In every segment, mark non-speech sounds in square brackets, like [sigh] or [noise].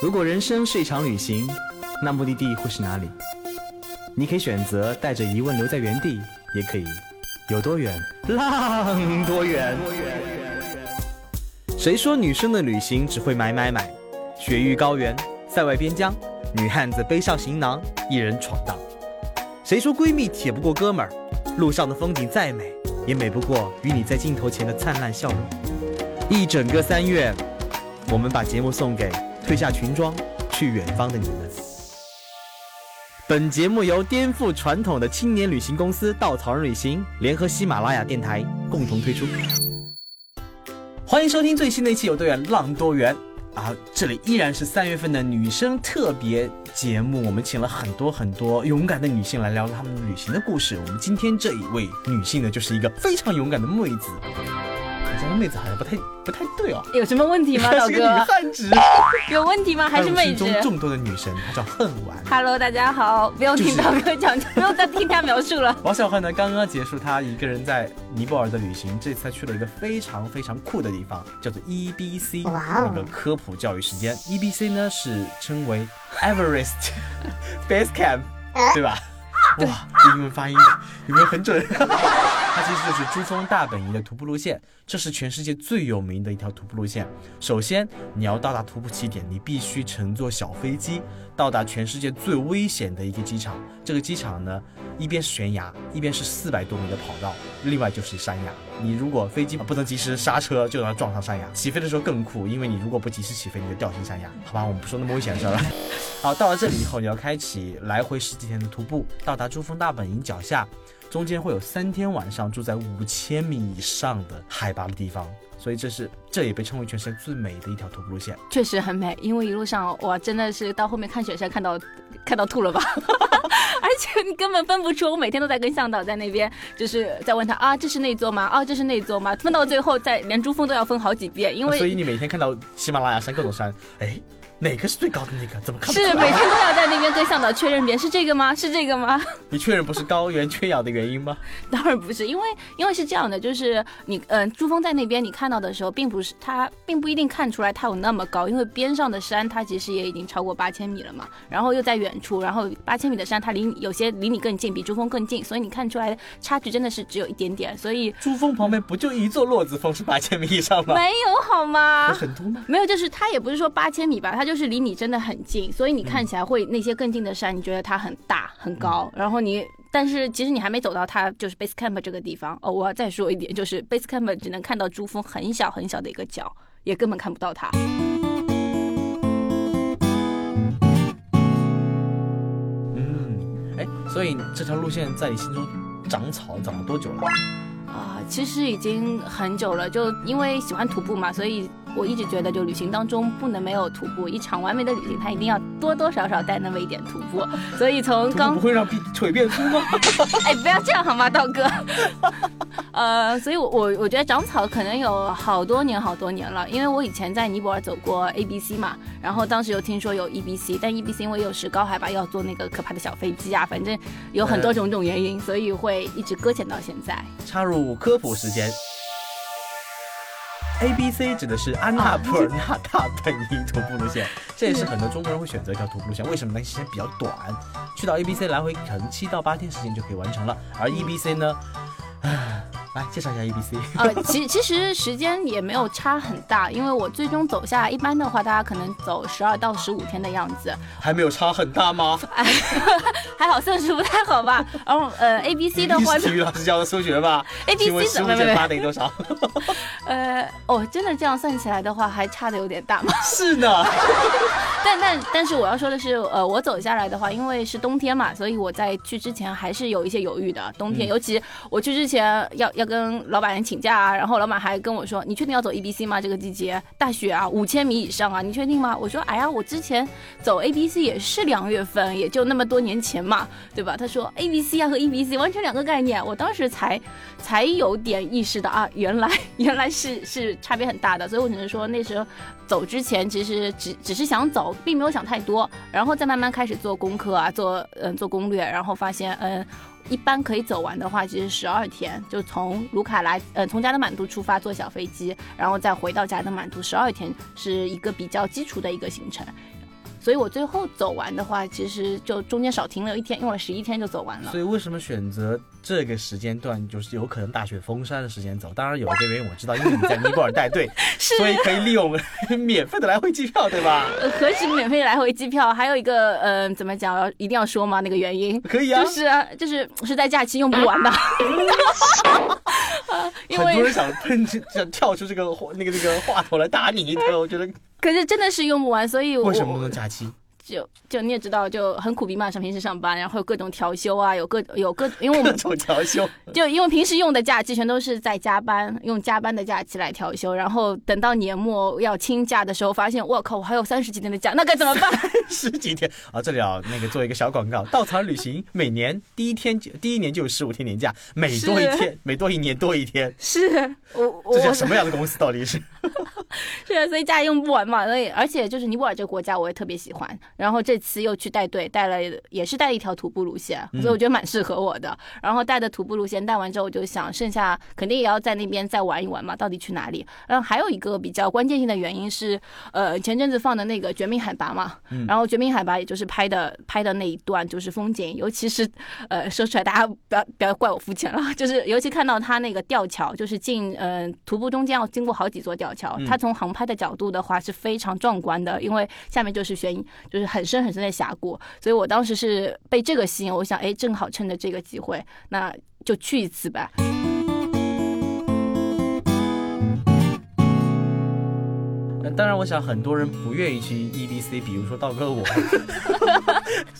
如果人生是一场旅行，那目的地会是哪里？你可以选择带着疑问留在原地，也可以有多远浪多远。多远？多远谁说女生的旅行只会买买买？雪域高原，塞外边疆，女汉子背上行囊，一人闯荡。谁说闺蜜铁不过哥们儿？路上的风景再美，也美不过与你在镜头前的灿烂笑容。一整个三月，我们把节目送给褪下裙装去远方的你们。本节目由颠覆传统的青年旅行公司稻草人旅行联合喜马拉雅电台共同推出。欢迎收听最新的一期《有多远浪多远》啊！这里依然是三月份的女生特别节目，我们请了很多很多勇敢的女性来聊聊她们旅行的故事。我们今天这一位女性呢，就是一个非常勇敢的妹子。好像妹子好像不太不太对哦，有什么问题吗，[laughs] 老是个女哥？汉子，[laughs] 有问题吗？还是妹子中众多的女神，她叫恨丸。？Hello，大家好，不用听就是刀哥讲，不用再听他描述了。王小恨呢，刚刚结束她一个人在尼泊尔的旅行，这次她去了一个非常非常酷的地方，叫做 EBC，哇哦那个科普教育时间。EBC 呢是称为 Everest [laughs] Base Camp，对吧？哇，英文发音有没有很准？它其实就是珠峰大本营的徒步路线，这是全世界最有名的一条徒步路线。首先，你要到达徒步起点，你必须乘坐小飞机到达全世界最危险的一个机场。这个机场呢，一边是悬崖，一边是四百多米的跑道，另外就是山崖。你如果飞机不能及时刹车，就要撞上山崖。起飞的时候更酷，因为你如果不及时起飞，你就掉进山崖。好吧，我们不说那么危险的事了。[laughs] 好，到了这里以后，你要开启来回十几天的徒步，到达珠峰大本营脚下，中间会有三天晚上住在五千米以上的海拔的地方，所以这是这也被称为全世界最美的一条徒步路线。确实很美，因为一路上哇，真的是到后面看雪山看到看到吐了吧，[laughs] 而且你根本分不出，我每天都在跟向导在那边，就是在问他啊，这是那座吗？啊，这是那座吗？分到最后，再连珠峰都要分好几遍，因为所以你每天看到喜马拉雅山各种山，哎，哪个是最高的那个？怎么看不是？每天都要在那边跟向导确认遍，是这个吗？[laughs] 是这个吗？你确认不是高原缺氧的原因吗？[laughs] 当然不是，因为因为是这样的，就是你嗯、珠峰在那边你看到的时候，并不是它并不一定看出来它有那么高，因为边上的山它其实也已经超过八千米了嘛，然后又在远处，然后八千米的山它离你有些离你更近，比珠峰更近，所以你看出来差距真的是只有一点点，所以珠峰旁边不就一座落子峰是八千米以上吗？没有好吗有？很多吗？没有，就是它也不是说八千米吧，它就是离你真的很近，所以你看起来会那些更近的山，你觉得它很大很高，然后你。但是其实你还没走到它就是 base camp 这个地方哦。我要再说一点，就是 base camp 只能看到珠峰很小很小的一个角，也根本看不到它。嗯，哎，所以这条路线在你心中长草长了多久了？啊、其实已经很久了，就因为喜欢徒步嘛，所以我一直觉得就旅行当中不能没有徒步。一场完美的旅行，它一定要多多少少带那么一点徒步。[laughs] 所以从刚不会让屁腿变粗吗？[laughs] 哎，不要这样好吗，道哥？[laughs] 呃，所以我，我我觉得长草可能有好多年好多年了，因为我以前在尼泊尔走过 A B C 嘛，然后当时又听说有 E B C，但 E B C 因为有时高海拔要坐那个可怕的小飞机啊，反正有很多种种原因，所以会一直搁浅到现在。插入科普时间。A B C 指的是安纳普尔纳大本营徒步路线，[laughs] 这也是很多中国人会选择一条徒步路线。为什么呢？时间比较短，去到 A B C 来回可能七到八天时间就可以完成了。而 E B C 呢，唉，来介绍一下 A B C。[laughs] 呃，其其实时间也没有差很大，因为我最终走下来，一般的话大家可能走十二到十五天的样子，还没有差很大吗？[laughs] 还好算术不太好吧。[laughs] 然后呃 A B C 的话体育老师教的数学吧 A B C 十五减怎么没八等于多少？呃，哦，真的这样算起来的话，还差的有点大吗。是呢。但但但是我要说的是，呃，我走下来的话，因为是冬天嘛，所以我在去之前还是有一些犹豫的。冬天，嗯尤其我去之前要要跟老板请假啊，然后老板还跟我说：“你确定要走 A B C 吗？这个季节大雪啊，五千米以上啊，你确定吗？”我说：“哎呀，我之前走 A B C 也是两月份，也就那么多年前嘛，对吧？”他说：“A B C 啊和 E B C 完全两个概念。”我当时才才有点意识到啊，原来 [laughs] 原来是是差别很大的，所以我只能说那时候走之前其实只只是想走，并没有想太多，然后再慢慢开始做功课啊，做嗯、做攻略，然后发现嗯、一般可以走完的话，其实十二天，就从卢卡来，呃，从加德满都出发坐小飞机，然后再回到加德满都，十二天是一个比较基础的一个行程。所以我最后走完的话，其实就中间少停留一天，用了十一天就走完了。所以为什么选择这个时间段，就是有可能大雪封山的时间走？当然有一个原因我知道，因为你在尼泊尔带队，[laughs] 所以可以利用免费的来回机票，对吧？何止免费来回机票，还有一个，呃，怎么讲？一定要说吗？那个原因可以啊，就是就是是在假期用不完的。[laughs] 很多人想喷，想跳出这个那个那个话头来打你，我觉得。可是真的是用不完，所以为什么不能假期？就就你也知道，就很苦逼嘛，上平时上班，然后有各种调休啊，有各有各，因为我们各种调休，[laughs] 就因为平时用的假期全都是在加班，用加班的假期来调休，然后等到年末要清假的时候，发现我靠，我还有三十几天的假，那该怎么办？[laughs] 十几天啊！这里要那个做一个小广告，稻草旅行每年第一天就第一年就有十五天年假，每多一天，每多一年多一天。是我我这叫什么样的公司？到底是？[laughs] 是啊，所以假用不完嘛，所以而且就是尼泊尔这个国家我也特别喜欢，然后这次又去带队，带了也是带了一条徒步路线，所以我觉得蛮适合我的。然后带的徒步路线带完之后，我就想剩下肯定也要在那边再玩一玩嘛，到底去哪里？然后还有一个比较关键性的原因是，呃，前阵子放的那个《绝命海拔》嘛，然后《绝命海拔》也就是拍的拍的那一段就是风景，尤其是呃说出来大家不要不要怪我肤浅了，就是尤其看到他那个吊桥，就是进呃徒步中间要经过好几座吊桥，他。从航拍的角度的话是非常壮观的，因为下面就是悬，就是很深很深的峡谷，所以我当时是被这个吸引，我想，哎，正好趁着这个机会，那就去一次吧。当然，我想很多人不愿意去 E B C，比如说道哥我，[laughs]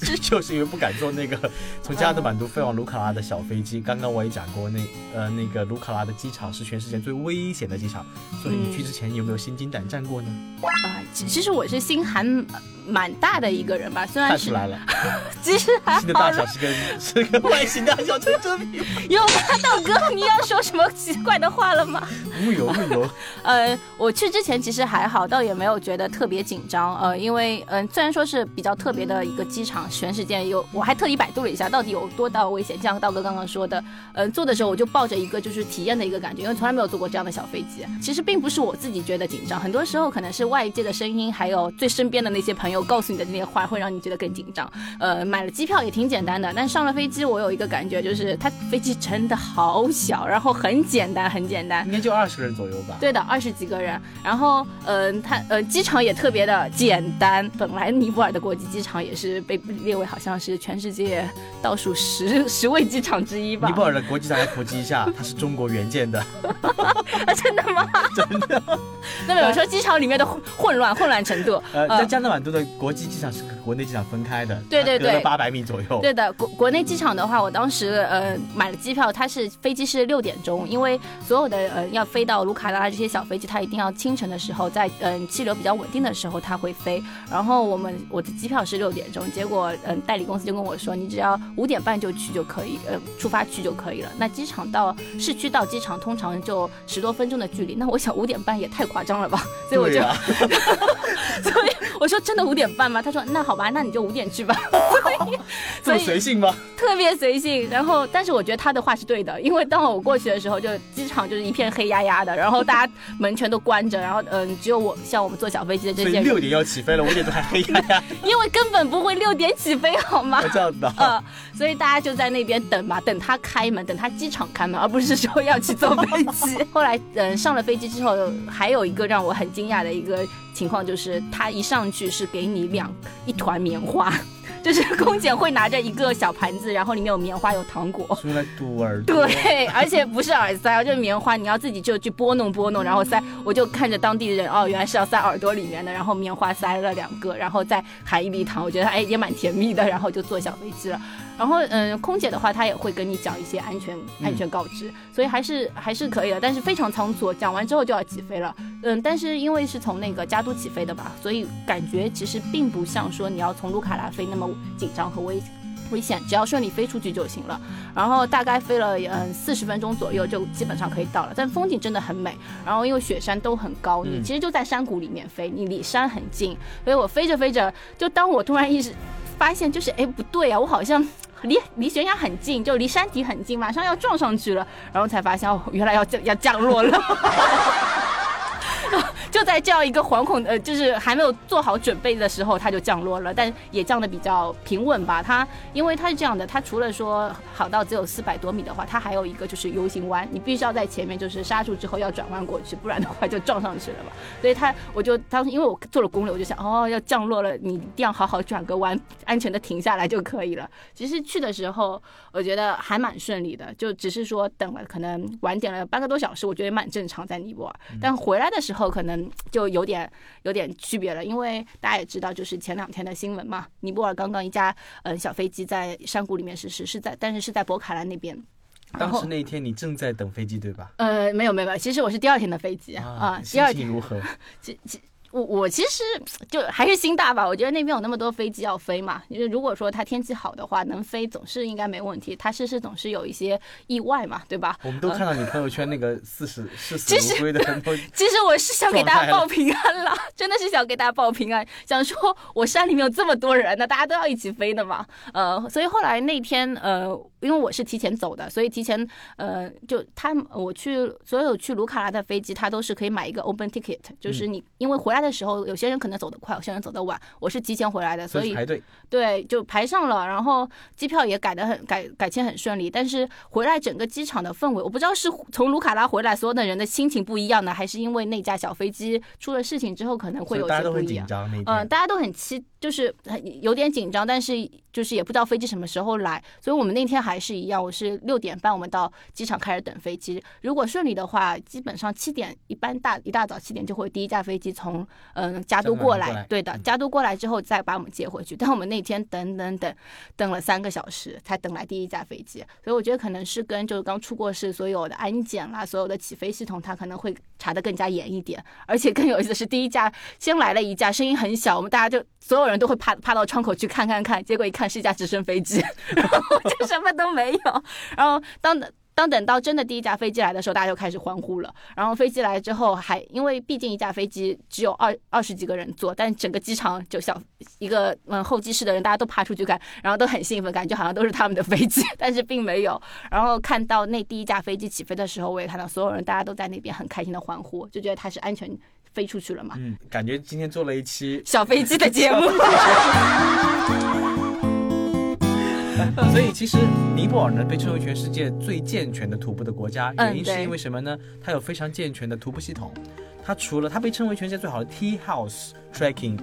[laughs] 就是因为不敢坐那个从加德满都飞往卢卡拉的小飞机。刚刚我也讲过，那呃那个卢卡拉的机场是全世界最危险的机场，所以你去之前有没有心惊胆战过呢？啊，其实我是心寒。蛮大的一个人吧，虽然是看出来了，[laughs] 其实还的大小是跟是跟外形大小成正比。有吗，道哥？你要说什么奇怪的话了吗？木有木有。[laughs] 呃，我去之前其实还好，倒也没有觉得特别紧张。呃，因为嗯，虽然说是比较特别的一个机场，全世界有，我还特意百度了一下，到底有多大危险。像道哥刚刚说的，嗯，坐的时候我就抱着一个就是体验的一个感觉，因为从来没有坐过这样的小飞机。其实并不是我自己觉得紧张，很多时候可能是外界的声音，还有最身边的那些朋友。有告诉你的那些话会让你觉得更紧张。呃，买了机票也挺简单的，但上了飞机，我有一个感觉，就是它飞机真的好小，然后很简单，很简单，应该就二十个人左右吧。对的，二十几个人。然后，嗯，它呃，机场也特别的简单。本来尼泊尔的国际机场也是被列为好像是全世界倒数十十位机场之一吧。尼泊尔的国际机场普及一下，它是中国援建的。[laughs] 啊，真的吗？[laughs] 真的。[laughs] 那么有时候机场里面的混乱，混乱程度，呃，在加德满都的国际机场是跟国内机场分开的，对对对，八百米左右。对的，国国内机场的话，我当时呃买了机票，它是飞机是六点钟，因为所有的呃要飞到卢卡拉这些小飞机，它一定要清晨的时候，在嗯气流比较稳定的时候它会飞。然后我们我的机票是六点钟，结果嗯代理公司就跟我说，你只要五点半就去就可以，呃出发去就可以了。那机场到市区到机场通常就十多分钟的距离，那我想五点半也太夸张了吧，所以我就，[laughs] 所以我说真的五点半吗？他说那好吧，那你就五点去吧。[laughs] 这么随性吗？特别随性。然后，但是我觉得他的话是对的，因为当我过去的时候，就机场就是一片黑压压的，然后大家门全都关着，然后嗯，只有我像我们坐小飞机的这些。六点要起飞了，五点都还黑压压。[laughs] 因为根本不会六点起飞，好吗？这样的。呃，[laughs] 所以大家就在那边等嘛，等他开门，等他机场开门，而不是说要去坐飞机。后来嗯，上了飞机之后，还有一个让我很惊讶的一个情况就是，他一上去是给你两一团棉花。[laughs] 就是空姐会拿着一个小盘子，然后里面有棉花、有糖果，用来堵耳 [laughs] 朵。对，而且不是耳塞，就是棉花，你要自己就去拨弄拨弄，然后塞。我就看着当地人，哦，原来是要塞耳朵里面的，然后棉花塞了两个，然后再含一粒糖，我觉得哎也蛮甜蜜的，然后就坐小飞机了。然后嗯，空姐的话，她也会跟你讲一些安全安全告知，所以还是还是可以的，但是非常仓促，讲完之后就要起飞了。嗯，但是因为是从那个加都起飞的吧，所以感觉其实并不像说你要从卢卡拉飞那么紧张和危危险，只要顺利飞出去就行了。然后大概飞了嗯四十分钟左右，就基本上可以到了。但风景真的很美，然后因为雪山都很高，你其实就在山谷里面飞，你离山很近，所以我飞着飞着，就当我突然意识发现就是哎不对啊，我好像。离离悬崖很近，就离山体很近，马上要撞上去了，然后才发现哦，原来要降要降落了。[laughs] 就在这样一个惶恐呃，就是还没有做好准备的时候，它就降落了，但也降的比较平稳吧。它因为它是这样的，它除了说好到只有四百多米的话，它还有一个就是 U 型弯，你必须要在前面就是刹住之后要转弯过去，不然的话就撞上去了嘛。所以它我就当时因为我做了攻略，我就想哦要降落了，你一定要好好转个弯，安全的停下来就可以了。其实去的时候我觉得还蛮顺利的，就只是说等了可能晚点了半个多小时，我觉得蛮正常在尼泊尔。但回来的时候可能。就有点有点区别了，因为大家也知道，就是前两天的新闻嘛，尼泊尔刚刚一架呃小飞机在山谷里面失事，是在但是是在博卡兰那边。当时那一天你正在等飞机对吧？呃，没有没有，其实我是第二天的飞机啊。心情如何？其 [laughs] 其。我我其实就还是心大吧，我觉得那边有那么多飞机要飞嘛，因为如果说它天气好的话，能飞总是应该没问题。它事事总是有一些意外嘛，对吧？我们都看到你朋友圈那个四十是死如归的 [laughs] 其实我是想给大家报平安了，真的是想给大家报平安，想说我山里面有这么多人，那大家都要一起飞的嘛。呃，所以后来那天呃，因为我是提前走的，所以提前呃，就他我去所有去卢卡拉的飞机，他都是可以买一个 open ticket，就是你因为回来。的时候，有些人可能走得快，有些人走得晚。我是提前回来的，所以排队。对，就排上了，然后机票也改得很改改签很顺利。但是回来整个机场的氛围，我不知道是从卢卡拉回来所有的人的心情不一样呢，还是因为那架小飞机出了事情之后可能会有些不一样。嗯，大家都很期，就是有点紧张，但是就是也不知道飞机什么时候来。所以我们那天还是一样，我是六点半我们到机场开始等飞机。如果顺利的话，基本上七点一般大一大早七点就会第一架飞机从。嗯，加都过来，对的，加都过来之后再把我们接回去。但我们那天等等等，等了三个小时才等来第一架飞机，所以我觉得可能是跟就是刚出过事，所有的安检啦，所有的起飞系统，它可能会查的更加严一点。而且更有意思的是，第一架先来了一架，声音很小，我们大家就所有人人都会趴趴到窗口去看看看，结果一看是一架直升飞机，[laughs] 然后就什么都没有。然后当的。当等到真的第一架飞机来的时候，大家就开始欢呼了。然后飞机来之后，还因为毕竟一架飞机只有二二十几个人坐，但整个机场就小一个嗯候机室的人，大家都爬出去看，然后都很兴奋，感觉好像都是他们的飞机，[laughs] 但是并没有。然后看到那第一架飞机起飞的时候，我也看到所有人，大家都在那边很开心的欢呼，就觉得它是安全飞出去了嘛。嗯，感觉今天做了一期小飞机的节目。[laughs] 所以其实尼泊尔呢被称为全世界最健全的徒步的国家，原因是因为什么呢？它有非常健全的徒步系统。它除了它被称为全世界最好的 Tea House Trekking，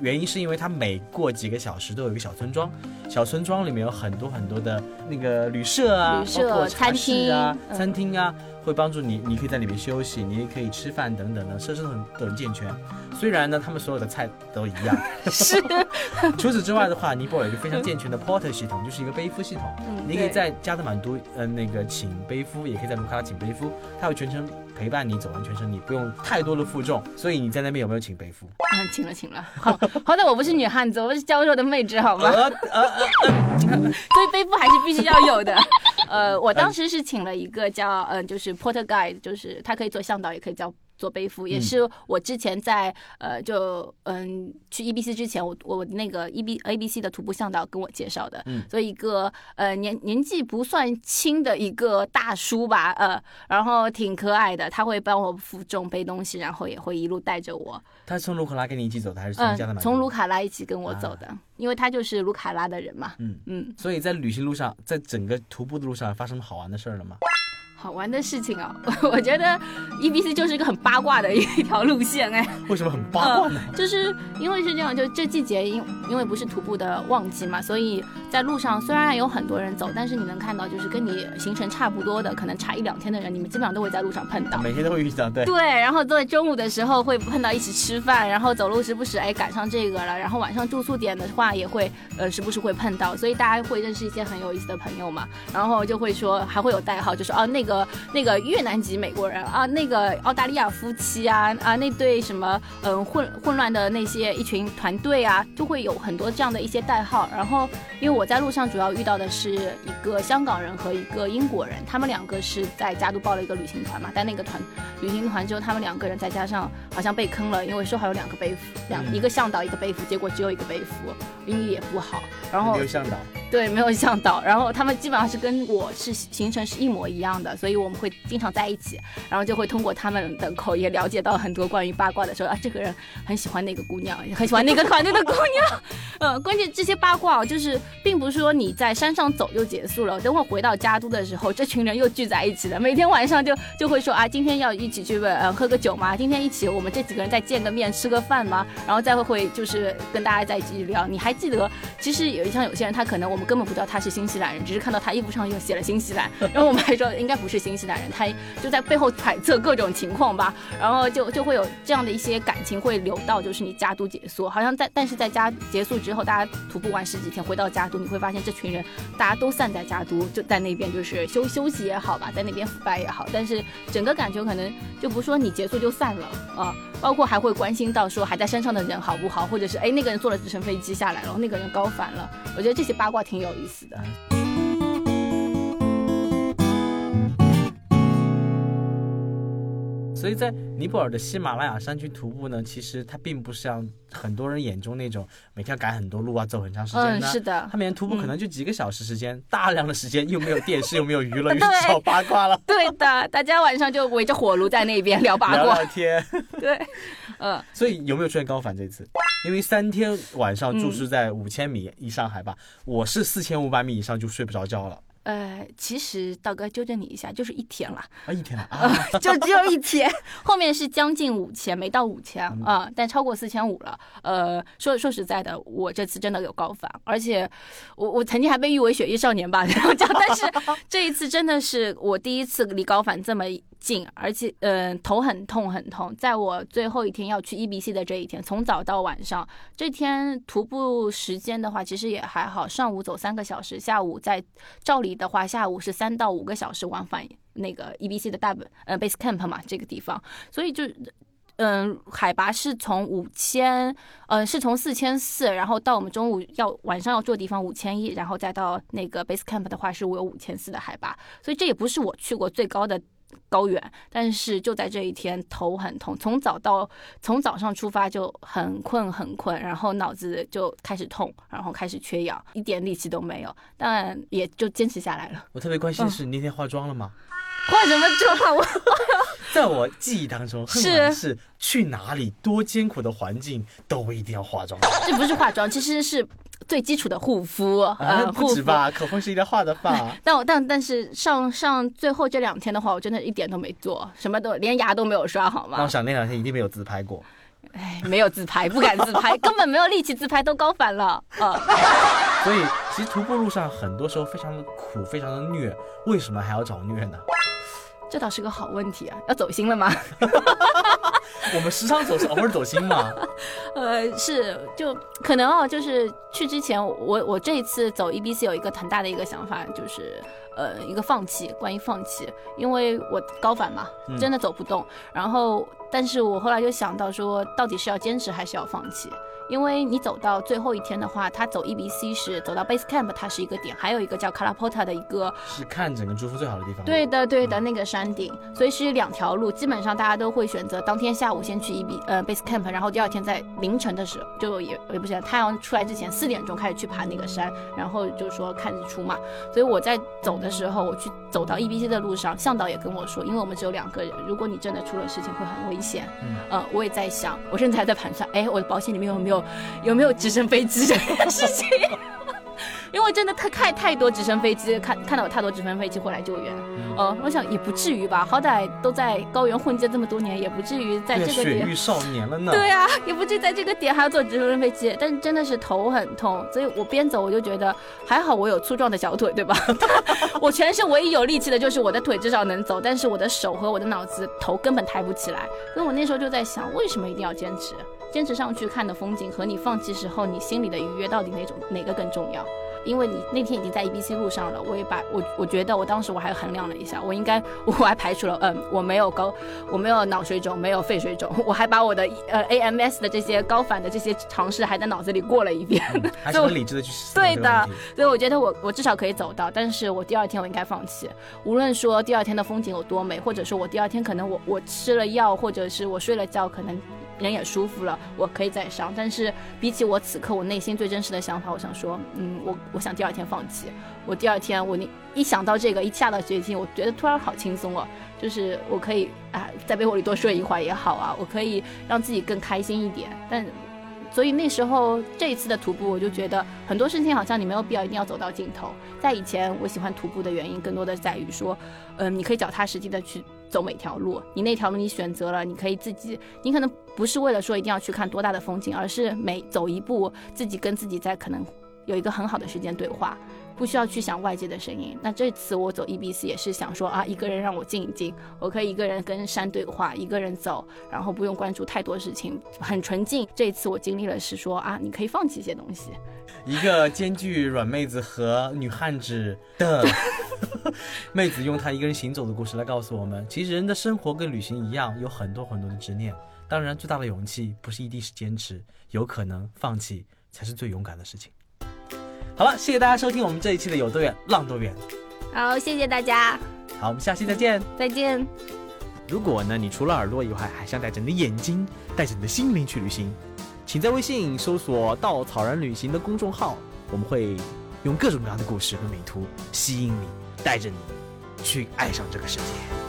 原因是因为它每过几个小时都有一个小村庄，小村庄里面有很多很多的那个旅社啊，包括餐厅啊、餐厅啊。会帮助你，你可以在里面休息，你也可以吃饭等等的，设施都很都很健全。虽然呢，他们所有的菜都一样。是。[laughs] 除此之外的话，尼泊尔有一个非常健全的 porter 系统，就是一个背夫系统。嗯。你可以在加德满都，呃，那个请背夫，也可以在卢卡拉请背夫，他会全程陪伴你走完全程，你不用太多的负重。所以你在那边有没有请背夫？嗯，请了，请了。好，[laughs] 好歹我不是女汉子，我是娇弱的妹纸，好吗？呃呃呃。[laughs] 所以背夫还是必须要有的。呃，我当时是请了一个叫，嗯，就是 porter guide，就是他可以做向导，也可以叫。做背负也是我之前在呃就嗯去 E B C 之前，我我那个 E B A B C 的徒步向导跟我介绍的，嗯，所以一个呃年年纪不算轻的一个大叔吧，呃，然后挺可爱的，他会帮我负重背东西，然后也会一路带着我。他从卢卡拉跟你一起走的，还是从加拿大？从卢卡拉一起跟我走的，因为他就是卢卡拉的人嘛。嗯嗯。所以在旅行路上，在整个徒步的路上，发生好玩的事儿了吗？好玩的事情啊，[laughs] 我觉得 E B C 就是一个很八卦的一条路线哎。为什么很八卦呢？就是因为是这样，就这季节因因为不是徒步的旺季嘛，所以在路上虽然有很多人走，但是你能看到就是跟你行程差不多的，可能差一两天的人，你们基本上都会在路上碰到。每天都会遇到，对。对，然后在中午的时候会碰到一起吃饭，然后走路时不时哎赶上这个了，然后晚上住宿点的话也会呃时不时会碰到，所以大家会认识一些很有意思的朋友嘛，然后就会说还会有代号，就说哦那个那个。越南籍美国人啊，那个澳大利亚夫妻啊啊，那对什么嗯混混乱的那些一群团队啊，就会有很多这样的一些代号。然后，因为我在路上主要遇到的是一个香港人和一个英国人，他们两个是在加都报了一个旅行团嘛，但那个团旅行团之后，他们两个人再加上好像被坑了，因为说好有两个背负，两一个向导一个背夫，结果只有一个背夫，英语也不好。然后向导。对，没有向导。然后他们基本上是跟我是行程是一模一样的，所以我们会经常在一起，然后就会通过他们的口也了解到很多关于八卦的，说啊，这个人很喜欢那个姑娘，很喜欢那个团队的姑娘。[laughs] 嗯，关键这些八卦就是并不是说你在山上走就结束了，等会回到家都的时候，这群人又聚在一起了，每天晚上就就会说啊，今天要一起去呃喝个酒吗？今天一起我们这几个人再见个面吃个饭吗？然后再会会就是跟大家在一起聊。你还记得，其实有一像有些人他可能我们根本不知道他是新西兰人，只是看到他衣服上又写了新西兰，然后我们还说应该不是新西兰人，他就在背后揣测各种情况吧，然后就就会有这样的一些感情会流到就是你家都结束，好像在但是在家结束之后，大家徒步完十几天回到家都，你会发现这群人大家都散在家都，就在那边就是休休息也好吧，在那边腐败也好，但是整个感觉可能就不说你结束就散了啊，包括还会关心到说还在山上的人好不好，或者是哎那个人坐了直升飞机下来了，那个人高反了，我觉得这些八卦挺有意思的。所以在尼泊尔的喜马拉雅山区徒步呢，其实它并不像很多人眼中那种每天要赶很多路啊，走很长时间的。嗯，是的。他每天徒步可能就几个小时时间，大量的时间又没有电视，又没有娱乐，又找 [laughs] 八卦了。[laughs] 对的，大家晚上就围着火炉在那边聊八卦。[laughs] 聊聊天。对，嗯。所以有没有出现高反这次？因为三天晚上住宿在五千米以上海拔，我是四千五百米以上就睡不着觉了。呃，其实道哥纠正你一下，就是一天了啊，一天了啊，[laughs] 就只有一天，后面是将近五千，没到五千啊，但超过四千五了。呃，说说实在的，我这次真的有高反，而且我我曾经还被誉为雪域少年吧，[laughs] 然后讲，但是 [laughs] 这一次真的是我第一次离高反这么。近，而且嗯，头很痛很痛。在我最后一天要去 E B C 的这一天，从早到晚上，这天徒步时间的话，其实也还好。上午走三个小时，下午在照理的话，下午是三到五个小时往返那个 E B C 的大本呃 base camp 嘛，这个地方。所以就嗯，海拔是从五千，呃，是从四千四，然后到我们中午要晚上要住的地方五千一，然后再到那个 base camp 的话，是我有五千四的海拔。所以这也不是我去过最高的。高原，但是就在这一天，头很痛，从早到从早上出发就很困很困，然后脑子就开始痛，然后开始缺氧，一点力气都没有，但也就坚持下来了。我特别关心的是，你那天化妆了吗？化什么妆？我 [laughs] 在我记忆当中，是是去哪里多艰苦的环境都一定要化妆。这不是化妆，其实是。最基础的护肤，呃，不止吧？口红是一定要画的吧？[laughs] 但我但但是上上最后这两天的话，我真的一点都没做，什么都连牙都没有刷，好吗？我想那两天一定没有自拍过。哎，没有自拍，不敢自拍，[laughs] 根本没有力气自拍，都高反了啊！所以其实徒步路上很多时候非常的苦，非常的虐，为什么还要找虐呢？这倒是个好问题啊！要走心了吗？我们时常走是，偶尔走心嘛。[laughs] 呃，是，就可能哦，就是去之前，我我这一次走 E B C 有一个很大的一个想法，就是呃，一个放弃，关于放弃，因为我高反嘛，真的走不动。然后，但是我后来就想到说，到底是要坚持还是要放弃？因为你走到最后一天的话，他走 E B C 是走到 Base Camp，它是一个点，还有一个叫 Kalapota 的一个，是看整个珠峰最好的地方。对的，对的，那个山顶，所以是两条路，基本上大家都会选择当天下午先去 E B 呃 Base Camp，然后第二天在凌晨的时候，就也也不是，太阳出来之前四点钟开始去爬那个山，然后就说看日出嘛。所以我在走的时候，我去走到 E B C 的路上，向导也跟我说，因为我们只有两个人，如果你真的出了事情会很危险。嗯，呃，我也在想，我甚至还在盘算，哎，我的保险里面有没有有没有。直升飞机这件事情，因为真的太太太多直升飞机，看看到有太多直升飞机会来救援。呃，我想也不至于吧，好歹都在高原混迹这么多年，也不至于在这个点。雪域少年了呢。对啊，也不至于在这个点还要坐直升飞机。但是真的是头很痛，所以我边走我就觉得还好，我有粗壮的小腿，对吧？[laughs] 我全身唯一有力气的就是我的腿，至少能走，但是我的手和我的脑子头根本抬不起来。所以我那时候就在想，为什么一定要坚持？坚持上去看的风景和你放弃时候你心里的愉悦到底哪种哪个更重要？因为你那天已经在 E B C 路上了，我也把我我觉得我当时我还衡量了一下，我应该 [laughs] 我还排除了嗯我没有高我没有脑水肿没有肺水肿，我还把我的呃 A M S 的这些高反的这些尝试还在脑子里过了一遍，[laughs] 还是很理智的去对的，所以我觉得我我至少可以走到，但是我第二天我应该放弃，无论说第二天的风景有多美，或者说我第二天可能我我吃了药或者是我睡了觉可能。人也舒服了，我可以再上。但是比起我此刻我内心最真实的想法，我想说，嗯，我我想第二天放弃。我第二天我一想到这个，一下到决心，我觉得突然好轻松哦，就是我可以啊在被窝里多睡一会儿也好啊，我可以让自己更开心一点。但所以那时候这一次的徒步，我就觉得很多事情好像你没有必要一定要走到尽头。在以前，我喜欢徒步的原因更多的在于说，嗯，你可以脚踏实地的去走每条路，你那条路你选择了，你可以自己，你可能不是为了说一定要去看多大的风景，而是每走一步，自己跟自己在可能有一个很好的时间对话。不需要去想外界的声音。那这次我走 E B C 也是想说啊，一个人让我静一静，我可以一个人跟山对话，一个人走，然后不用关注太多事情，很纯净。这一次我经历了是说啊，你可以放弃一些东西。一个兼具软妹子和女汉子的 [laughs] 妹子，用她一个人行走的故事来告诉我们，其实人的生活跟旅行一样，有很多很多的执念。当然，最大的勇气不是一定是坚持，有可能放弃才是最勇敢的事情。好了，谢谢大家收听我们这一期的有多远浪多远。好，谢谢大家。好，我们下期再见。再见。如果呢，你除了耳朵以外，还想带着你的眼睛，带着你的心灵去旅行，请在微信搜索“稻草人旅行”的公众号，我们会用各种各样的故事和美图吸引你，带着你去爱上这个世界。